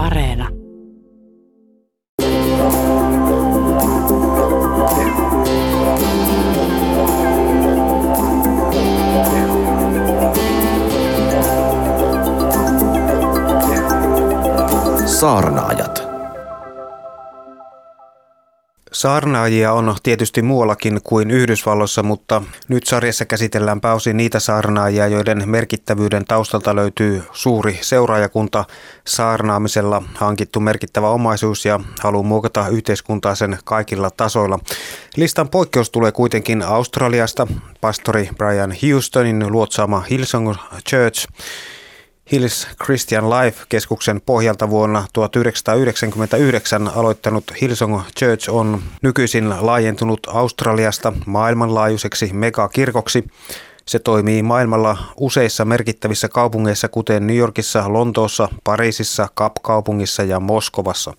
Areena. Saarnaajia on tietysti muuallakin kuin Yhdysvalloissa, mutta nyt sarjassa käsitellään pääosin niitä saarnaajia, joiden merkittävyyden taustalta löytyy suuri seuraajakunta, saarnaamisella hankittu merkittävä omaisuus ja halu muokata yhteiskuntaa sen kaikilla tasoilla. Listan poikkeus tulee kuitenkin Australiasta. Pastori Brian Houstonin luotsaama Hillsong Church Hills Christian Life-keskuksen pohjalta vuonna 1999 aloittanut Hillsong Church on nykyisin laajentunut Australiasta maailmanlaajuiseksi megakirkoksi. Se toimii maailmalla useissa merkittävissä kaupungeissa, kuten New Yorkissa, Lontoossa, Pariisissa, Kapkaupungissa ja Moskovassa.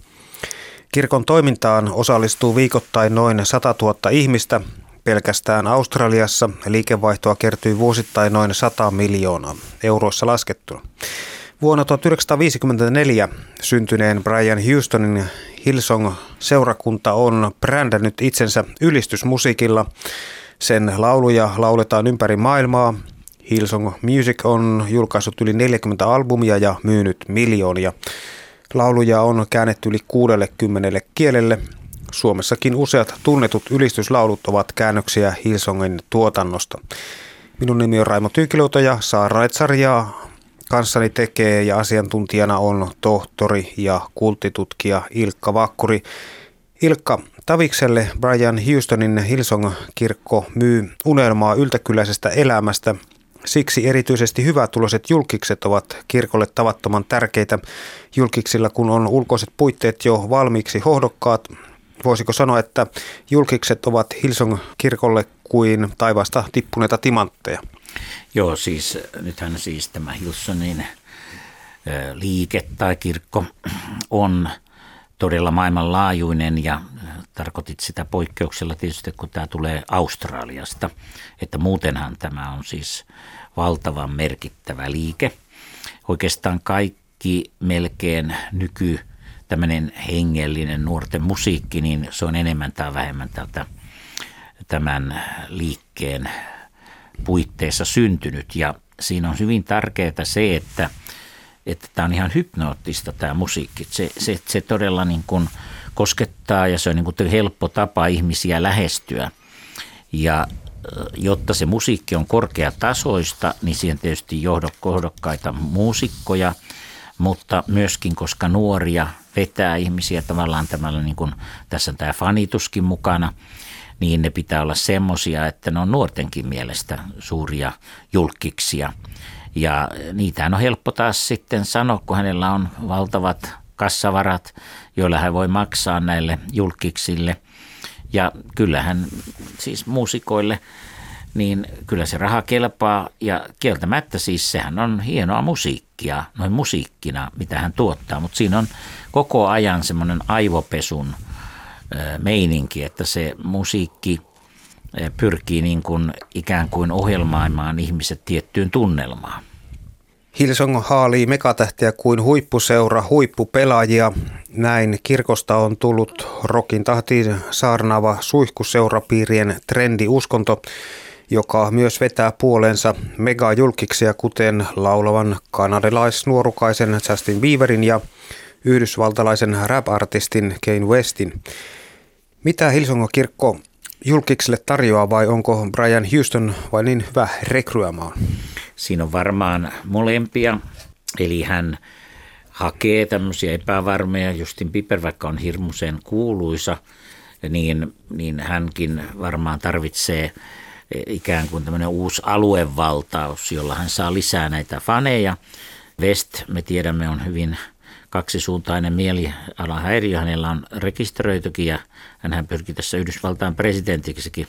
Kirkon toimintaan osallistuu viikoittain noin 100 000 ihmistä, Pelkästään Australiassa liikevaihtoa kertyy vuosittain noin 100 miljoonaa euroissa laskettuna. Vuonna 1954 syntyneen Brian Houstonin Hillsong-seurakunta on brändännyt itsensä ylistysmusiikilla. Sen lauluja lauletaan ympäri maailmaa. Hillsong Music on julkaissut yli 40 albumia ja myynyt miljoonia. Lauluja on käännetty yli 60 kielelle Suomessakin useat tunnetut ylistyslaulut ovat käännöksiä Hillsongin tuotannosta. Minun nimi on Raimo Tyykiluoto ja Saarnaitsarjaa kanssani tekee ja asiantuntijana on tohtori ja kulttitutkija Ilkka Vakkuri. Ilkka, Tavikselle Brian Houstonin Hillsong-kirkko myy unelmaa yltäkylläisestä elämästä. Siksi erityisesti hyvätuloiset julkikset ovat kirkolle tavattoman tärkeitä. Julkiksilla kun on ulkoiset puitteet jo valmiiksi hohdokkaat, voisiko sanoa, että julkikset ovat Hilsong kirkolle kuin taivaasta tippuneita timantteja? Joo, siis nythän siis tämä Hilsonin liike tai kirkko on todella maailmanlaajuinen ja tarkoitit sitä poikkeuksella tietysti, kun tämä tulee Australiasta, että muutenhan tämä on siis valtavan merkittävä liike. Oikeastaan kaikki melkein nyky tämmöinen hengellinen nuorten musiikki, niin se on enemmän tai vähemmän tältä tämän liikkeen puitteissa syntynyt. Ja siinä on hyvin tärkeää se, että, että tämä on ihan hypnoottista tämä musiikki. Se, se, se todella niin kuin koskettaa ja se on niin kuin helppo tapa ihmisiä lähestyä. Ja jotta se musiikki on korkeatasoista, niin siihen tietysti johdokkaita muusikkoja – mutta myöskin koska nuoria vetää ihmisiä tavallaan tämällä niin kuin tässä on tämä fanituskin mukana, niin ne pitää olla semmoisia, että ne on nuortenkin mielestä suuria julkiksia. Ja niitä on helppo taas sitten sanoa, kun hänellä on valtavat kassavarat, joilla hän voi maksaa näille julkiksille. Ja kyllähän siis muusikoille – niin kyllä se raha kelpaa ja kieltämättä siis sehän on hienoa musiikkia, noin musiikkina, mitä hän tuottaa, mutta siinä on koko ajan semmoinen aivopesun meininki, että se musiikki pyrkii niin kuin ikään kuin ohjelmaimaan ihmiset tiettyyn tunnelmaan. Hillsong haalii megatähtiä kuin huippuseura, huippupelaajia. Näin kirkosta on tullut rokin tahtiin saarnaava suihkuseurapiirien trendiuskonto joka myös vetää puolensa megajulkiksia, kuten laulavan kanadalaisnuorukaisen Justin Bieberin ja yhdysvaltalaisen rap-artistin Kane Westin. Mitä Hilsongo kirkko julkikselle tarjoaa vai onko Brian Houston vai niin hyvä rekryamaan? Siinä on varmaan molempia, eli hän hakee tämmöisiä epävarmeja, Justin Bieber vaikka on hirmuisen kuuluisa, niin, niin hänkin varmaan tarvitsee ikään kuin tämmöinen uusi aluevaltaus, jolla hän saa lisää näitä faneja. West, me tiedämme, on hyvin kaksisuuntainen mielialahäiriö. Hänellä on rekisteröitykin ja hän pyrki tässä Yhdysvaltain presidentiksikin,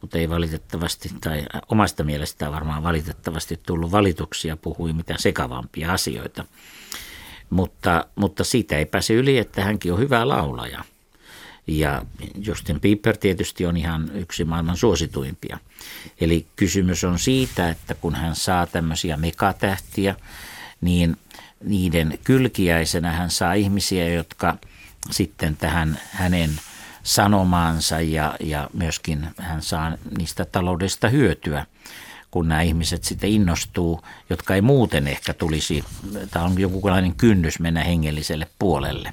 mutta ei valitettavasti, tai omasta mielestään varmaan valitettavasti tullut valituksia, puhui mitä sekavampia asioita. Mutta, mutta siitä ei pääse yli, että hänkin on hyvä laulaja – ja Justin Bieber tietysti on ihan yksi maailman suosituimpia. Eli kysymys on siitä, että kun hän saa tämmöisiä megatähtiä, niin niiden kylkiäisenä hän saa ihmisiä, jotka sitten tähän hänen sanomaansa ja, ja myöskin hän saa niistä taloudesta hyötyä, kun nämä ihmiset sitten innostuu, jotka ei muuten ehkä tulisi, tämä on jonkunlainen kynnys mennä hengelliselle puolelle.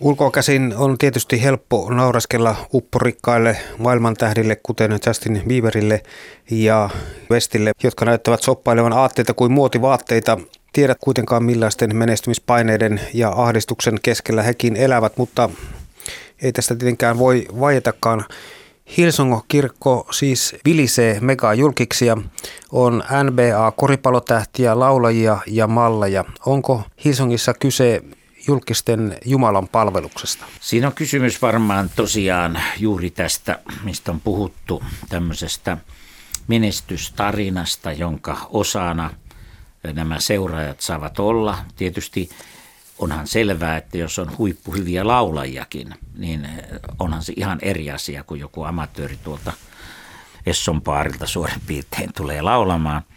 Ulkoa käsin on tietysti helppo nauraskella upporikkaille maailmantähdille, kuten Justin Bieberille ja Westille, jotka näyttävät soppailevan aatteita kuin muotivaatteita. Tiedät kuitenkaan millaisten menestymispaineiden ja ahdistuksen keskellä hekin elävät, mutta ei tästä tietenkään voi vaietakaan. Hilsongo-kirkko siis vilisee mega-julkiksia, on NBA-koripalotähtiä, laulajia ja malleja. Onko Hilsongissa kyse julkisten Jumalan palveluksesta? Siinä on kysymys varmaan tosiaan juuri tästä, mistä on puhuttu, tämmöisestä menestystarinasta, jonka osana nämä seuraajat saavat olla. Tietysti onhan selvää, että jos on huippuhyviä laulajiakin, niin onhan se ihan eri asia kuin joku amatööri tuolta Esson paarilta suurin piirtein tulee laulamaan –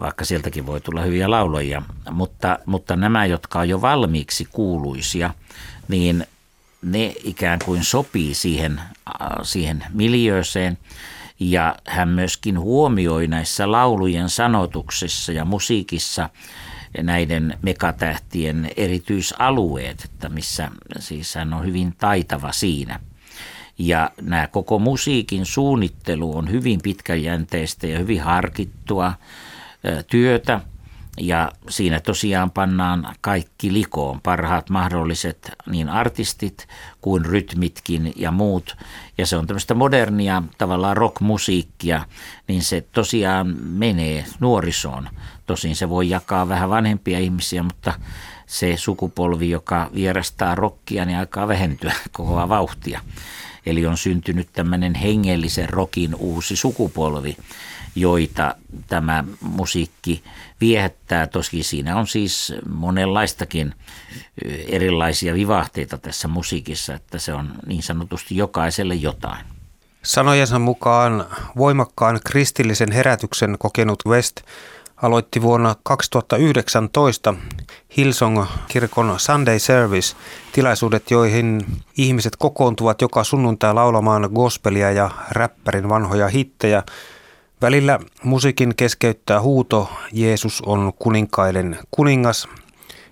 vaikka sieltäkin voi tulla hyviä laulajia, mutta, mutta nämä, jotka on jo valmiiksi kuuluisia, niin ne ikään kuin sopii siihen, siihen miljööseen ja hän myöskin huomioi näissä laulujen sanotuksissa ja musiikissa näiden megatähtien erityisalueet, että missä siis hän on hyvin taitava siinä. Ja nämä koko musiikin suunnittelu on hyvin pitkäjänteistä ja hyvin harkittua työtä. Ja siinä tosiaan pannaan kaikki likoon, parhaat mahdolliset niin artistit kuin rytmitkin ja muut. Ja se on tämmöistä modernia tavallaan rockmusiikkia, niin se tosiaan menee nuorisoon. Tosin se voi jakaa vähän vanhempia ihmisiä, mutta se sukupolvi, joka vierastaa rockia, niin aikaa vähentyä kokoa vauhtia. Eli on syntynyt tämmöinen hengellisen rokin uusi sukupolvi, joita tämä musiikki viehättää. Toski siinä on siis monenlaistakin erilaisia vivahteita tässä musiikissa, että se on niin sanotusti jokaiselle jotain. Sanojensa mukaan voimakkaan kristillisen herätyksen kokenut West aloitti vuonna 2019 Hillsong-kirkon Sunday Service, tilaisuudet, joihin ihmiset kokoontuvat joka sunnuntai laulamaan gospelia ja räppärin vanhoja hittejä. Välillä musiikin keskeyttää huuto Jeesus on kuninkaiden kuningas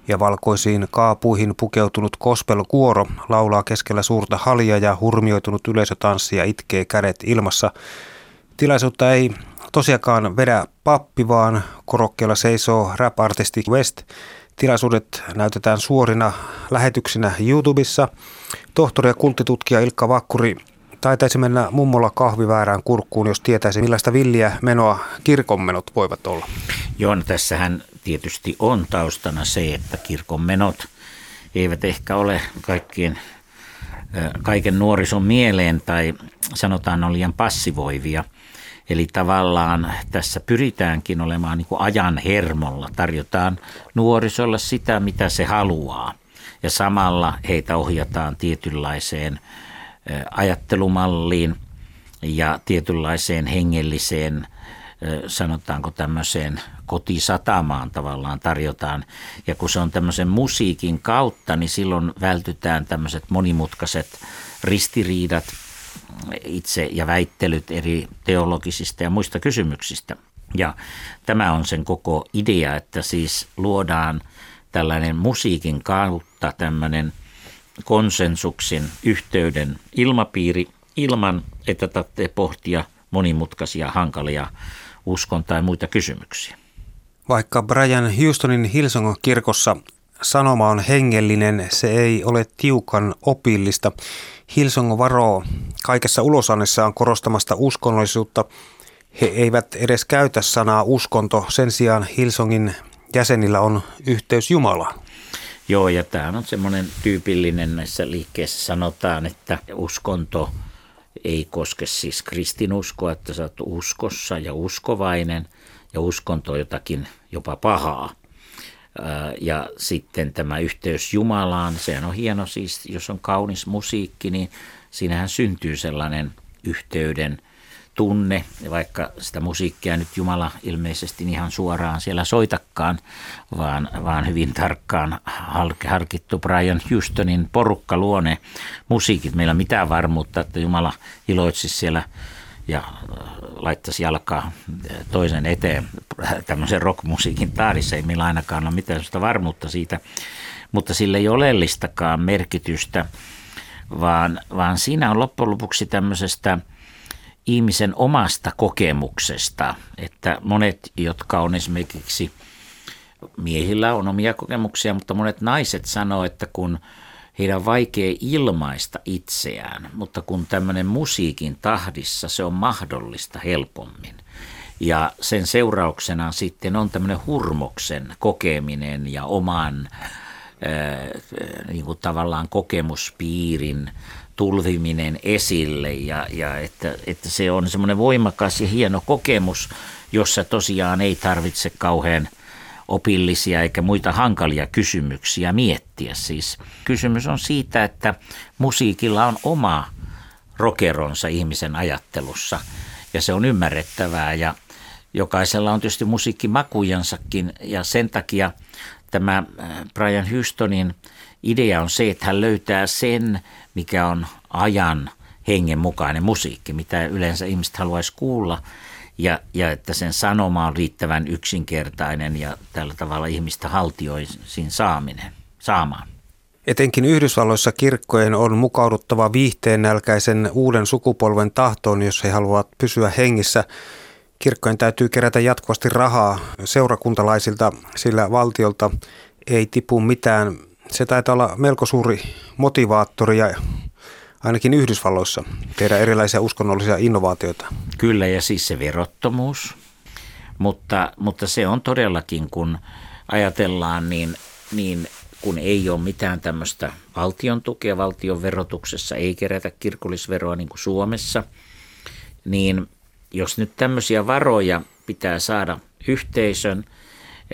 ja valkoisiin kaapuihin pukeutunut kospelkuoro laulaa keskellä suurta halia ja hurmioitunut yleisötanssia itkee kädet ilmassa. Tilaisuutta ei tosiaankaan vedä pappi, vaan korokkeella seisoo rap-artisti West. Tilaisuudet näytetään suorina lähetyksinä YouTubessa. Tohtori ja kulttitutkija Ilkka Vakkuri taitaisi mennä mummolla kahvi väärään kurkkuun, jos tietäisi millaista villiä menoa kirkonmenot voivat olla. Joo, no tässähän tietysti on taustana se, että kirkonmenot eivät ehkä ole kaikkien, kaiken nuorison mieleen tai sanotaan on liian passivoivia – Eli tavallaan tässä pyritäänkin olemaan niin kuin ajan hermolla, tarjotaan nuorisolle sitä, mitä se haluaa. Ja samalla heitä ohjataan tietynlaiseen ajattelumalliin ja tietynlaiseen hengelliseen, sanotaanko tämmöiseen kotisatamaan tavallaan tarjotaan. Ja kun se on tämmöisen musiikin kautta, niin silloin vältytään tämmöiset monimutkaiset ristiriidat – itse ja väittelyt eri teologisista ja muista kysymyksistä. Ja tämä on sen koko idea, että siis luodaan tällainen musiikin kautta tämmöinen konsensuksen yhteyden ilmapiiri ilman, että tarvitsee pohtia monimutkaisia, hankalia uskon tai muita kysymyksiä. Vaikka Brian Houstonin Hillsong kirkossa sanoma on hengellinen, se ei ole tiukan opillista. Hilsong varoo kaikessa ulosannessaan korostamasta uskonnollisuutta. He eivät edes käytä sanaa uskonto, sen sijaan Hilsongin jäsenillä on yhteys Jumalaan. Joo, ja tämä on semmoinen tyypillinen näissä liikkeissä sanotaan, että uskonto ei koske siis kristinuskoa, että sä oot uskossa ja uskovainen, ja uskonto on jotakin jopa pahaa. Ja sitten tämä yhteys Jumalaan, sehän on hieno siis, jos on kaunis musiikki, niin siinähän syntyy sellainen yhteyden tunne, vaikka sitä musiikkia nyt Jumala ilmeisesti ihan suoraan siellä soitakaan, vaan, vaan hyvin tarkkaan harkittu Brian Houstonin porukka luone musiikit. Meillä on mitään varmuutta, että Jumala iloitsisi siellä ja äh, laittaisi jalkaa toisen eteen tämmöisen rockmusiikin taarissa. Ei meillä ainakaan ole mitään sellaista varmuutta siitä, mutta sillä ei ole oleellistakaan merkitystä, vaan, vaan siinä on loppujen lopuksi tämmöisestä ihmisen omasta kokemuksesta, että monet, jotka on esimerkiksi miehillä on omia kokemuksia, mutta monet naiset sanoo, että kun heidän on vaikea ilmaista itseään, mutta kun tämmöinen musiikin tahdissa se on mahdollista helpommin. Ja sen seurauksena sitten on tämmöinen hurmoksen kokeminen ja oman äh, niin kuin tavallaan kokemuspiirin tulviminen esille ja, ja että, että se on semmoinen voimakas ja hieno kokemus, jossa tosiaan ei tarvitse kauhean – opillisia eikä muita hankalia kysymyksiä miettiä. Siis kysymys on siitä, että musiikilla on oma rokeronsa ihmisen ajattelussa ja se on ymmärrettävää ja jokaisella on tietysti musiikkimakujansakin ja sen takia tämä äh, Brian Houstonin idea on se, että hän löytää sen, mikä on ajan hengen mukainen musiikki, mitä yleensä ihmiset haluaisi kuulla – ja, ja että sen sanoma on riittävän yksinkertainen ja tällä tavalla ihmistä haltioisin saaminen, saamaan. Etenkin Yhdysvalloissa kirkkojen on mukauduttava viihteen nälkäisen uuden sukupolven tahtoon, jos he haluavat pysyä hengissä. Kirkkojen täytyy kerätä jatkuvasti rahaa seurakuntalaisilta, sillä valtiolta ei tipu mitään. Se taitaa olla melko suuri motivaattori ja ainakin Yhdysvalloissa tehdä erilaisia uskonnollisia innovaatioita. Kyllä, ja siis se verottomuus. Mutta, mutta se on todellakin, kun ajatellaan, niin, niin kun ei ole mitään tämmöistä valtion tukea, valtion verotuksessa ei kerätä kirkollisveroa niin kuin Suomessa, niin jos nyt tämmöisiä varoja pitää saada yhteisön,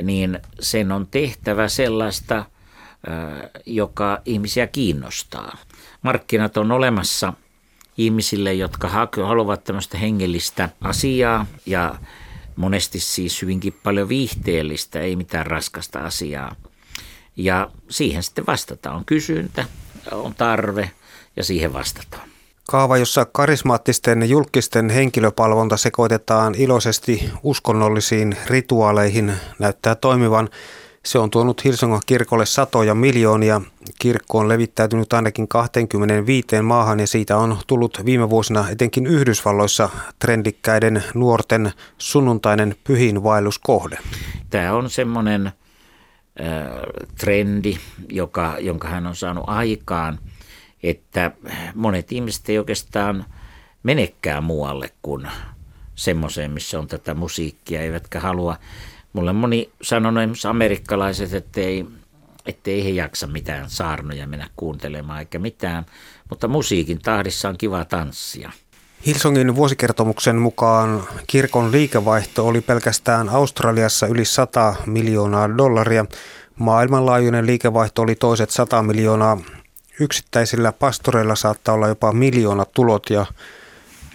niin sen on tehtävä sellaista, joka ihmisiä kiinnostaa markkinat on olemassa ihmisille, jotka haluavat tämmöistä hengellistä asiaa ja monesti siis hyvinkin paljon viihteellistä, ei mitään raskasta asiaa. Ja siihen sitten vastataan. On kysyntä, on tarve ja siihen vastataan. Kaava, jossa karismaattisten julkisten henkilöpalvonta sekoitetaan iloisesti uskonnollisiin rituaaleihin, näyttää toimivan se on tuonut Hilsongon kirkolle satoja miljoonia. Kirkko on levittäytynyt ainakin 25 maahan ja siitä on tullut viime vuosina etenkin Yhdysvalloissa trendikkäiden nuorten sunnuntainen pyhiinvaelluskohde. Tämä on semmoinen äh, trendi, joka, jonka hän on saanut aikaan, että monet ihmiset ei oikeastaan menekään muualle kuin semmoiseen, missä on tätä musiikkia, eivätkä halua Mulle moni esimerkiksi amerikkalaiset, että ei, että ei he jaksa mitään saarnoja mennä kuuntelemaan eikä mitään, mutta musiikin tahdissa on kiva tanssia. Hilsongin vuosikertomuksen mukaan kirkon liikevaihto oli pelkästään Australiassa yli 100 miljoonaa dollaria. Maailmanlaajuinen liikevaihto oli toiset 100 miljoonaa. Yksittäisillä pastoreilla saattaa olla jopa miljoona tulot ja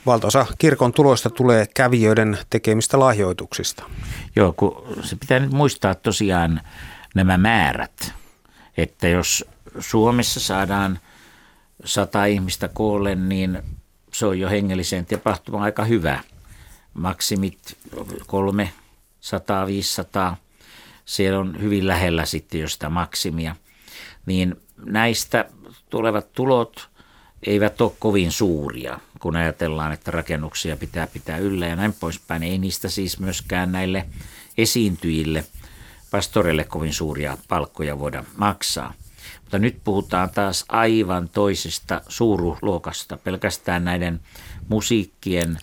valtaosa kirkon tuloista tulee kävijöiden tekemistä lahjoituksista. Joo, kun se pitää nyt muistaa tosiaan nämä määrät, että jos Suomessa saadaan sata ihmistä koolle, niin se on jo hengelliseen tapahtumaan aika hyvä. Maksimit kolme, sata, 500, siellä on hyvin lähellä sitten jo sitä maksimia. Niin näistä tulevat tulot – eivät ole kovin suuria, kun ajatellaan, että rakennuksia pitää pitää yllä ja näin poispäin. Ei niistä siis myöskään näille esiintyjille, pastoreille kovin suuria palkkoja voida maksaa. Mutta nyt puhutaan taas aivan toisesta suuruusluokasta. Pelkästään näiden musiikkien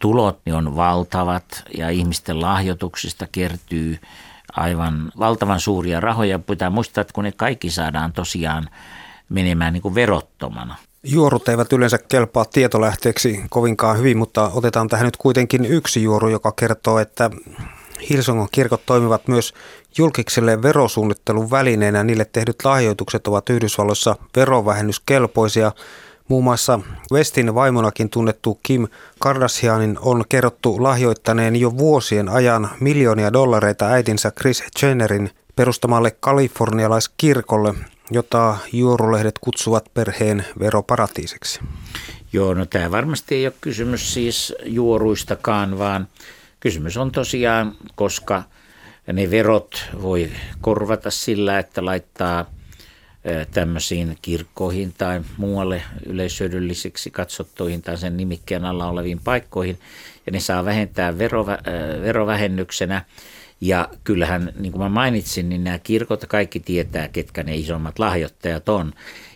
tulot on valtavat ja ihmisten lahjoituksista kertyy aivan valtavan suuria rahoja. Pitää muistaa, että kun ne kaikki saadaan tosiaan menemään niin kuin verottomana. Juorut eivät yleensä kelpaa tietolähteeksi kovinkaan hyvin, mutta otetaan tähän nyt kuitenkin yksi juoru, joka kertoo, että Hilsongon kirkot toimivat myös julkikselle verosuunnittelun välineenä. Niille tehdyt lahjoitukset ovat Yhdysvalloissa verovähennyskelpoisia. Muun muassa Westin vaimonakin tunnettu Kim Kardashianin on kerrottu lahjoittaneen jo vuosien ajan miljoonia dollareita äitinsä Chris Jennerin perustamalle kalifornialaiskirkolle, jota juorulehdet kutsuvat perheen veroparatiisiksi. Joo, no tämä varmasti ei ole kysymys siis juoruistakaan, vaan kysymys on tosiaan, koska ne verot voi korvata sillä, että laittaa tämmöisiin kirkkoihin tai muualle yleishyödyllisiksi katsottuihin tai sen nimikkeen alla oleviin paikkoihin, ja ne saa vähentää verovä, verovähennyksenä. Ja kyllähän, niin kuin mä mainitsin, niin nämä kirkot kaikki tietää, ketkä ne isommat lahjoittajat on.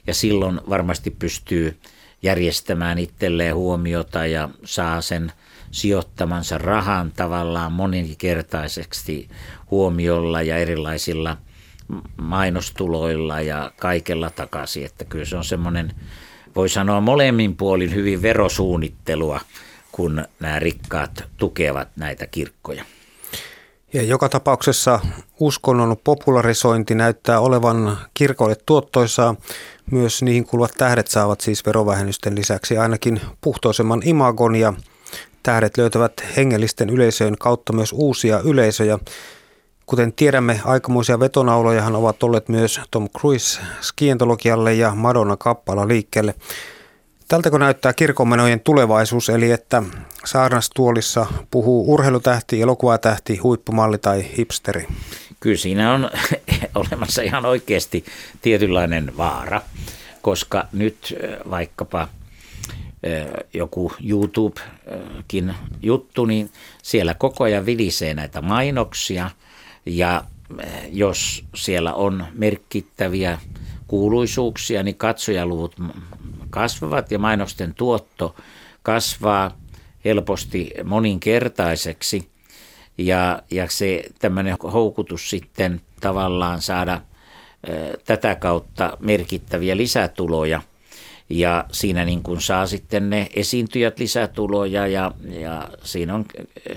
Ja silloin varmasti pystyy järjestämään itselleen huomiota ja saa sen sijoittamansa rahan tavallaan moninkertaiseksi huomiolla ja erilaisilla mainostuloilla ja kaikella takaisin. Että kyllä se on semmoinen, voi sanoa molemmin puolin hyvin verosuunnittelua, kun nämä rikkaat tukevat näitä kirkkoja. Ja joka tapauksessa uskonnon popularisointi näyttää olevan kirkolle tuottoisaa. Myös niihin kuuluvat tähdet saavat siis verovähennysten lisäksi ainakin puhtoisemman imagon ja tähdet löytävät hengellisten yleisöjen kautta myös uusia yleisöjä. Kuten tiedämme, aikamoisia vetonaulojahan ovat olleet myös Tom Cruise skientologialle ja Madonna kappala liikkeelle. Tältäkö näyttää kirkonmenojen tulevaisuus, eli että saarnastuolissa puhuu urheilutähti, elokuvatähti, huippumalli tai hipsteri? Kyllä siinä on olemassa ihan oikeasti tietynlainen vaara, koska nyt vaikkapa joku YouTubekin juttu, niin siellä koko ajan vilisee näitä mainoksia ja jos siellä on merkittäviä kuuluisuuksia, niin katsojaluvut kasvavat ja mainosten tuotto kasvaa helposti moninkertaiseksi. Ja, ja se tämmöinen houkutus sitten tavallaan saada tätä kautta merkittäviä lisätuloja. Ja siinä niin kuin saa sitten ne esiintyjät lisätuloja ja, ja siinä on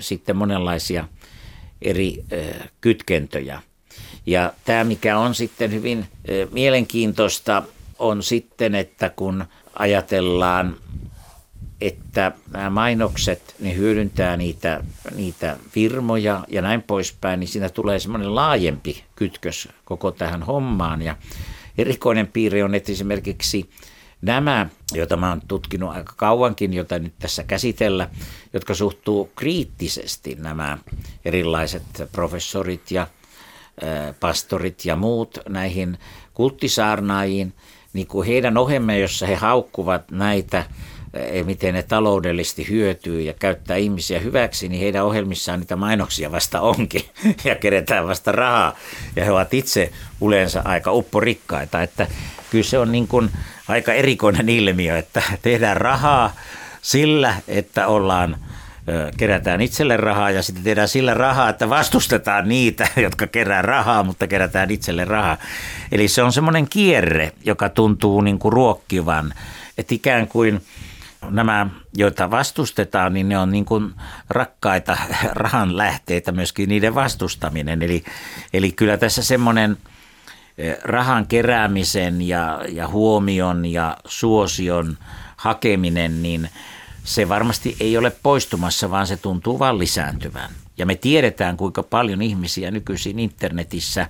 sitten monenlaisia eri kytkentöjä. Ja tämä, mikä on sitten hyvin mielenkiintoista, on sitten, että kun ajatellaan, että nämä mainokset, ne hyödyntää niitä, niitä firmoja ja näin poispäin, niin siinä tulee semmoinen laajempi kytkös koko tähän hommaan. Ja erikoinen piirre on, että esimerkiksi nämä, joita mä oon tutkinut aika kauankin, joita nyt tässä käsitellä, jotka suhtuu kriittisesti nämä erilaiset professorit ja pastorit ja muut näihin kulttisaarnaajiin, niin kuin heidän ohemme, jossa he haukkuvat näitä, eh, miten ne taloudellisesti hyötyy ja käyttää ihmisiä hyväksi, niin heidän ohjelmissaan niitä mainoksia vasta onkin ja keretään vasta rahaa. Ja he ovat itse yleensä aika upporikkaita, että kyllä se on niin kuin aika erikoinen ilmiö, että tehdään rahaa sillä, että ollaan – kerätään itselle rahaa ja sitten tehdään sillä rahaa, että vastustetaan niitä, jotka kerää rahaa, mutta kerätään itselle rahaa. Eli se on semmoinen kierre, joka tuntuu niin kuin ruokkivan, että ikään kuin nämä, joita vastustetaan, niin ne on niin kuin rakkaita rahan lähteitä myöskin niiden vastustaminen. Eli, eli kyllä tässä semmoinen rahan keräämisen ja, ja huomion ja suosion hakeminen, niin – se varmasti ei ole poistumassa, vaan se tuntuu vaan lisääntyvän. Ja me tiedetään, kuinka paljon ihmisiä nykyisin internetissä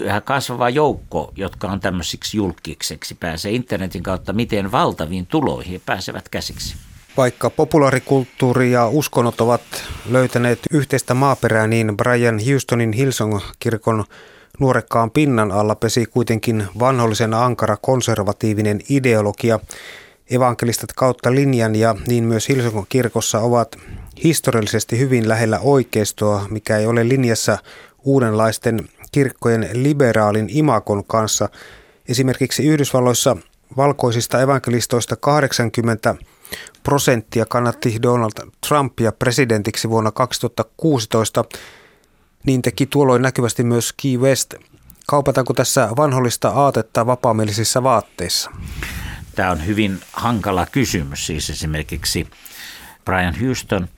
yhä kasvava joukko, jotka on tämmöisiksi julkikseksi, pääsee internetin kautta miten valtaviin tuloihin he pääsevät käsiksi. Vaikka populaarikulttuuri ja uskonnot ovat löytäneet yhteistä maaperää, niin Brian Houstonin Hillsong-kirkon nuorekkaan pinnan alla pesi kuitenkin vanhollisen ankara konservatiivinen ideologia – evankelistat kautta linjan ja niin myös Hilsokon kirkossa ovat historiallisesti hyvin lähellä oikeistoa, mikä ei ole linjassa uudenlaisten kirkkojen liberaalin imakon kanssa. Esimerkiksi Yhdysvalloissa valkoisista evankelistoista 80 prosenttia kannatti Donald Trumpia presidentiksi vuonna 2016. Niin teki tuolloin näkyvästi myös Key West. Kaupataanko tässä vanhollista aatetta vapaamielisissa vaatteissa? Tämä on hyvin hankala kysymys. Siis esimerkiksi Brian Houston,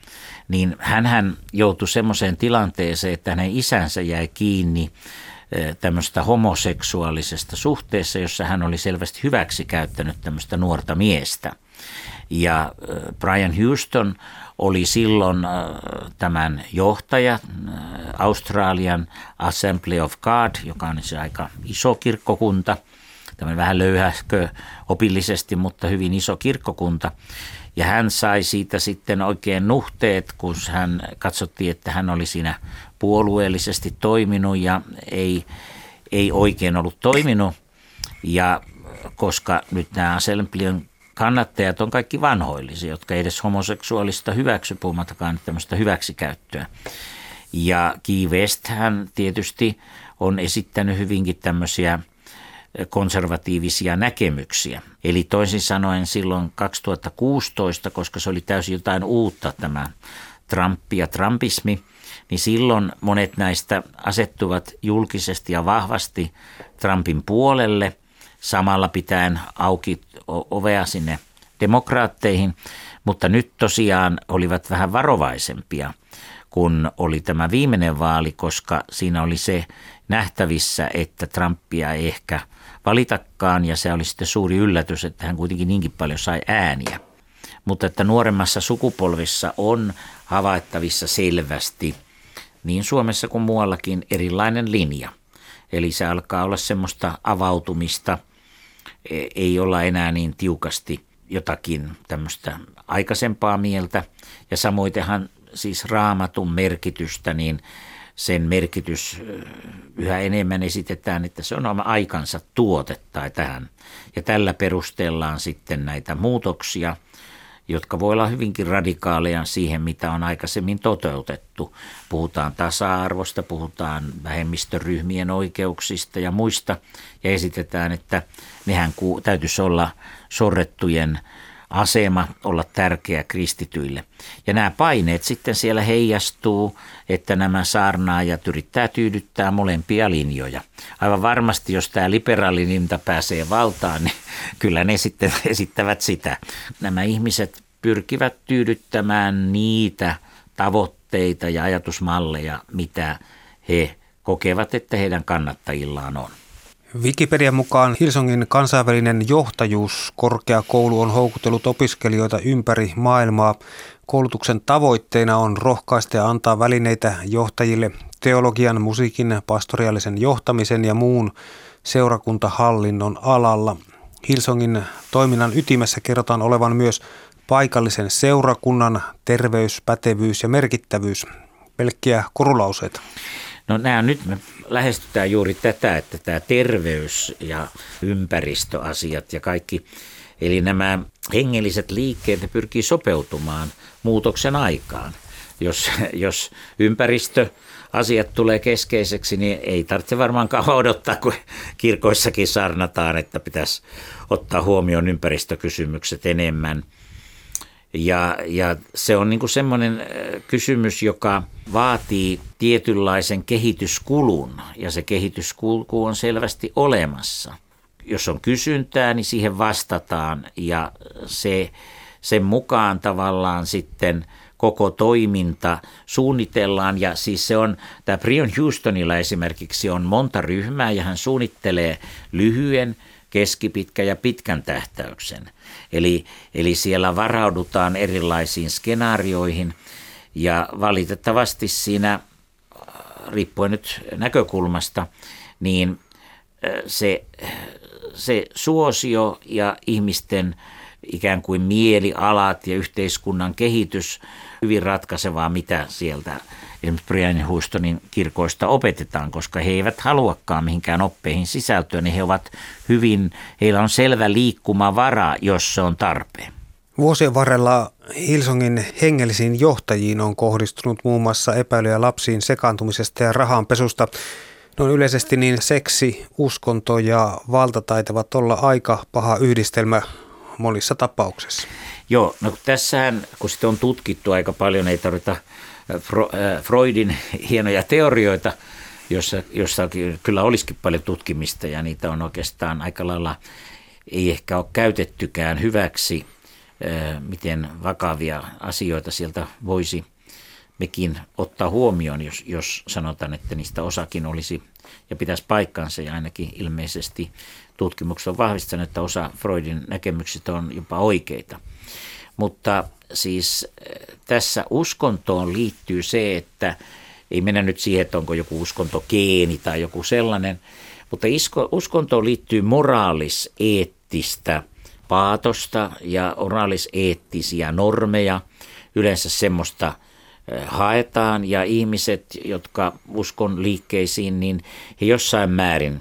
niin hän joutui semmoiseen tilanteeseen, että hänen isänsä jäi kiinni tämmöistä homoseksuaalisesta suhteessa, jossa hän oli selvästi hyväksi käyttänyt tämmöistä nuorta miestä. Ja Brian Houston oli silloin tämän johtaja, Australian Assembly of God, joka on se aika iso kirkkokunta, tämmöinen vähän löyhäkö opillisesti, mutta hyvin iso kirkkokunta. Ja hän sai siitä sitten oikein nuhteet, kun hän katsottiin, että hän oli siinä puolueellisesti toiminut ja ei, ei oikein ollut toiminut. Ja koska nyt nämä Assemblyn kannattajat on kaikki vanhoillisia, jotka ei edes homoseksuaalista hyväksy, puhumattakaan tämmöistä hyväksikäyttöä. Ja Key West hän tietysti on esittänyt hyvinkin tämmöisiä konservatiivisia näkemyksiä. Eli toisin sanoen silloin 2016, koska se oli täysin jotain uutta tämä Trump ja Trumpismi, niin silloin monet näistä asettuvat julkisesti ja vahvasti Trumpin puolelle, samalla pitäen auki ovea sinne demokraatteihin, mutta nyt tosiaan olivat vähän varovaisempia, kun oli tämä viimeinen vaali, koska siinä oli se nähtävissä, että Trumpia ei ehkä valitakaan ja se oli sitten suuri yllätys, että hän kuitenkin niinkin paljon sai ääniä. Mutta että nuoremmassa sukupolvissa on havaittavissa selvästi niin Suomessa kuin muuallakin erilainen linja. Eli se alkaa olla semmoista avautumista, e, ei olla enää niin tiukasti jotakin tämmöistä aikaisempaa mieltä. Ja samoitenhan siis raamatun merkitystä, niin sen merkitys yhä enemmän esitetään, että se on oma aikansa tuote tai tähän. Ja tällä perustellaan sitten näitä muutoksia, jotka voi olla hyvinkin radikaaleja siihen, mitä on aikaisemmin toteutettu. Puhutaan tasa-arvosta, puhutaan vähemmistöryhmien oikeuksista ja muista, ja esitetään, että nehän täytyisi olla sorrettujen asema olla tärkeä kristityille. Ja nämä paineet sitten siellä heijastuu, että nämä saarnaajat yrittää tyydyttää molempia linjoja. Aivan varmasti, jos tämä liberaalininta pääsee valtaan, niin kyllä ne sitten esittävät sitä. Nämä ihmiset pyrkivät tyydyttämään niitä tavoitteita ja ajatusmalleja, mitä he kokevat, että heidän kannattajillaan on. Wikipedian mukaan Hilsongin kansainvälinen johtajuuskorkeakoulu on houkutellut opiskelijoita ympäri maailmaa. Koulutuksen tavoitteena on rohkaista ja antaa välineitä johtajille teologian, musiikin, pastoriaalisen johtamisen ja muun seurakuntahallinnon alalla. Hilsongin toiminnan ytimessä kerrotaan olevan myös paikallisen seurakunnan terveys, pätevyys ja merkittävyys. Pelkkiä korulauseita. No nämä nyt me lähestytään juuri tätä, että tämä terveys ja ympäristöasiat ja kaikki, eli nämä hengelliset liikkeet pyrkii sopeutumaan muutoksen aikaan. Jos, jos ympäristö asiat tulee keskeiseksi, niin ei tarvitse varmaan kauan odottaa, kun kirkoissakin sarnataan, että pitäisi ottaa huomioon ympäristökysymykset enemmän – ja, ja se on niin semmoinen äh, kysymys, joka vaatii tietynlaisen kehityskulun. Ja se kehityskulku on selvästi olemassa. Jos on kysyntää, niin siihen vastataan. Ja se, sen mukaan tavallaan sitten koko toiminta suunnitellaan. Ja siis se on, tämä Brian Houstonilla esimerkiksi on monta ryhmää ja hän suunnittelee lyhyen, keskipitkä ja pitkän tähtäyksen. Eli, eli siellä varaudutaan erilaisiin skenaarioihin ja valitettavasti siinä, äh, riippuen nyt näkökulmasta, niin äh, se, se suosio ja ihmisten ikään kuin mielialat ja yhteiskunnan kehitys hyvin ratkaisevaa, mitä sieltä esimerkiksi Brian Houstonin kirkoista opetetaan, koska he eivät haluakaan mihinkään oppeihin sisältöä, niin he ovat hyvin, heillä on selvä liikkumavara, jos se on tarpeen. Vuosien varrella Hilsongin hengellisiin johtajiin on kohdistunut muun muassa epäilyjä lapsiin sekaantumisesta ja rahanpesusta. No yleisesti niin seksi, uskonto ja valta taitavat olla aika paha yhdistelmä monissa tapauksissa. Joo, no tässähän, kun sitä on tutkittu aika paljon, ei tarvita Freudin hienoja teorioita, jossa, jossa kyllä olisikin paljon tutkimista ja niitä on oikeastaan aika lailla ei ehkä ole käytettykään hyväksi, äh, miten vakavia asioita sieltä voisi mekin ottaa huomioon, jos, jos sanotaan, että niistä osakin olisi ja pitäisi paikkansa ja ainakin ilmeisesti tutkimukset on vahvistanut, että osa Freudin näkemyksistä on jopa oikeita. Mutta siis tässä uskontoon liittyy se, että ei mennä nyt siihen, että onko joku uskontogeeni tai joku sellainen, mutta uskontoon liittyy moraalis-eettistä paatosta ja moraalis-eettisiä normeja, yleensä semmoista eh, haetaan ja ihmiset, jotka uskon liikkeisiin, niin he jossain määrin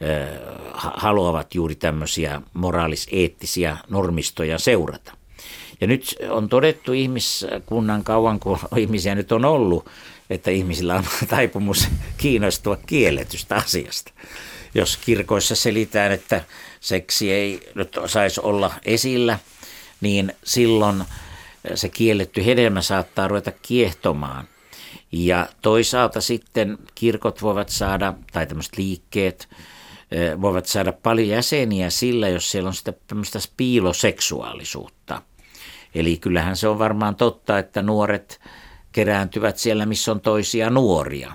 eh, haluavat juuri tämmöisiä moraalis-eettisiä normistoja seurata. Ja nyt on todettu ihmiskunnan kauan, kun ihmisiä nyt on ollut, että ihmisillä on taipumus kiinnostua kielletystä asiasta. Jos kirkoissa selitään, että seksi ei nyt saisi olla esillä, niin silloin se kielletty hedelmä saattaa ruveta kiehtomaan. Ja toisaalta sitten kirkot voivat saada, tai tämmöiset liikkeet, voivat saada paljon jäseniä sillä, jos siellä on sitä tämmöistä piiloseksuaalisuutta. Eli kyllähän se on varmaan totta, että nuoret kerääntyvät siellä, missä on toisia nuoria.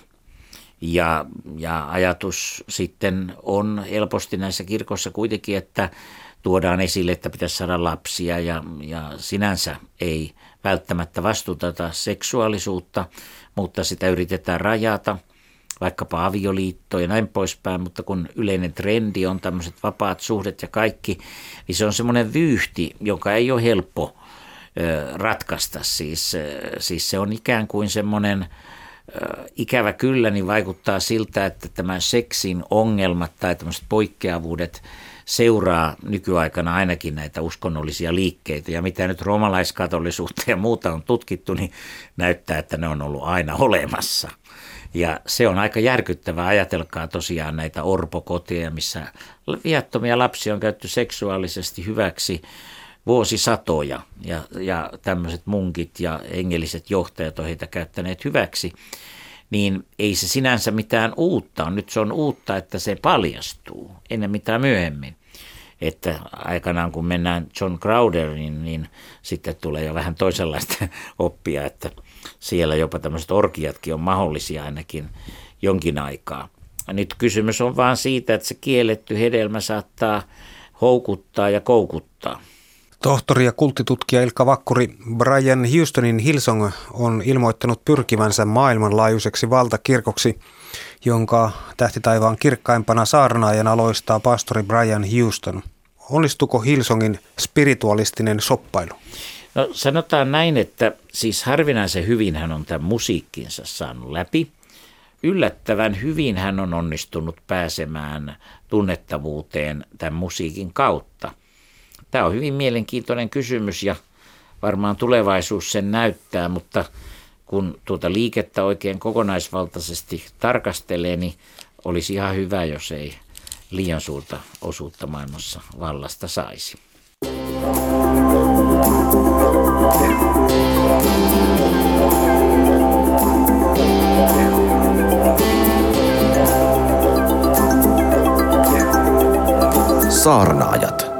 Ja, ja ajatus sitten on helposti näissä kirkossa kuitenkin, että tuodaan esille, että pitäisi saada lapsia ja, ja sinänsä ei välttämättä vastuteta seksuaalisuutta, mutta sitä yritetään rajata, vaikkapa avioliitto ja näin poispäin, mutta kun yleinen trendi on tämmöiset vapaat suhdet ja kaikki, niin se on semmoinen vyyhti, joka ei ole helppo ratkaista. Siis, siis se on ikään kuin semmoinen ikävä kyllä, niin vaikuttaa siltä, että tämä seksin ongelmat tai tämmöiset poikkeavuudet seuraa nykyaikana ainakin näitä uskonnollisia liikkeitä. Ja mitä nyt romalaiskatollisuutta ja muuta on tutkittu, niin näyttää, että ne on ollut aina olemassa. Ja se on aika järkyttävää. Ajatelkaa tosiaan näitä orpokoteja, missä viattomia lapsia on käytetty seksuaalisesti hyväksi vuosisatoja ja, ja tämmöiset munkit ja engelliset johtajat on heitä käyttäneet hyväksi, niin ei se sinänsä mitään uutta on. Nyt se on uutta, että se paljastuu ennen mitään myöhemmin. Että aikanaan kun mennään John Crowderin, niin sitten tulee jo vähän toisenlaista oppia, että siellä jopa tämmöiset orkiatkin on mahdollisia ainakin jonkin aikaa. Nyt kysymys on vaan siitä, että se kielletty hedelmä saattaa houkuttaa ja koukuttaa. Tohtori ja kulttitutkija Ilkka Vakkuri, Brian Houstonin Hillsong on ilmoittanut pyrkivänsä maailmanlaajuiseksi valtakirkoksi, jonka tähtitaivaan kirkkaimpana saarnaajana aloistaa pastori Brian Houston. Onnistuko Hillsongin spiritualistinen soppailu? No sanotaan näin, että siis harvinaisen hyvin hän on tämän musiikkinsa saanut läpi. Yllättävän hyvin hän on onnistunut pääsemään tunnettavuuteen tämän musiikin kautta. Tämä on hyvin mielenkiintoinen kysymys ja varmaan tulevaisuus sen näyttää, mutta kun tuota liikettä oikein kokonaisvaltaisesti tarkastelee, niin olisi ihan hyvä, jos ei liian suurta osuutta maailmassa vallasta saisi. Saarnaajat.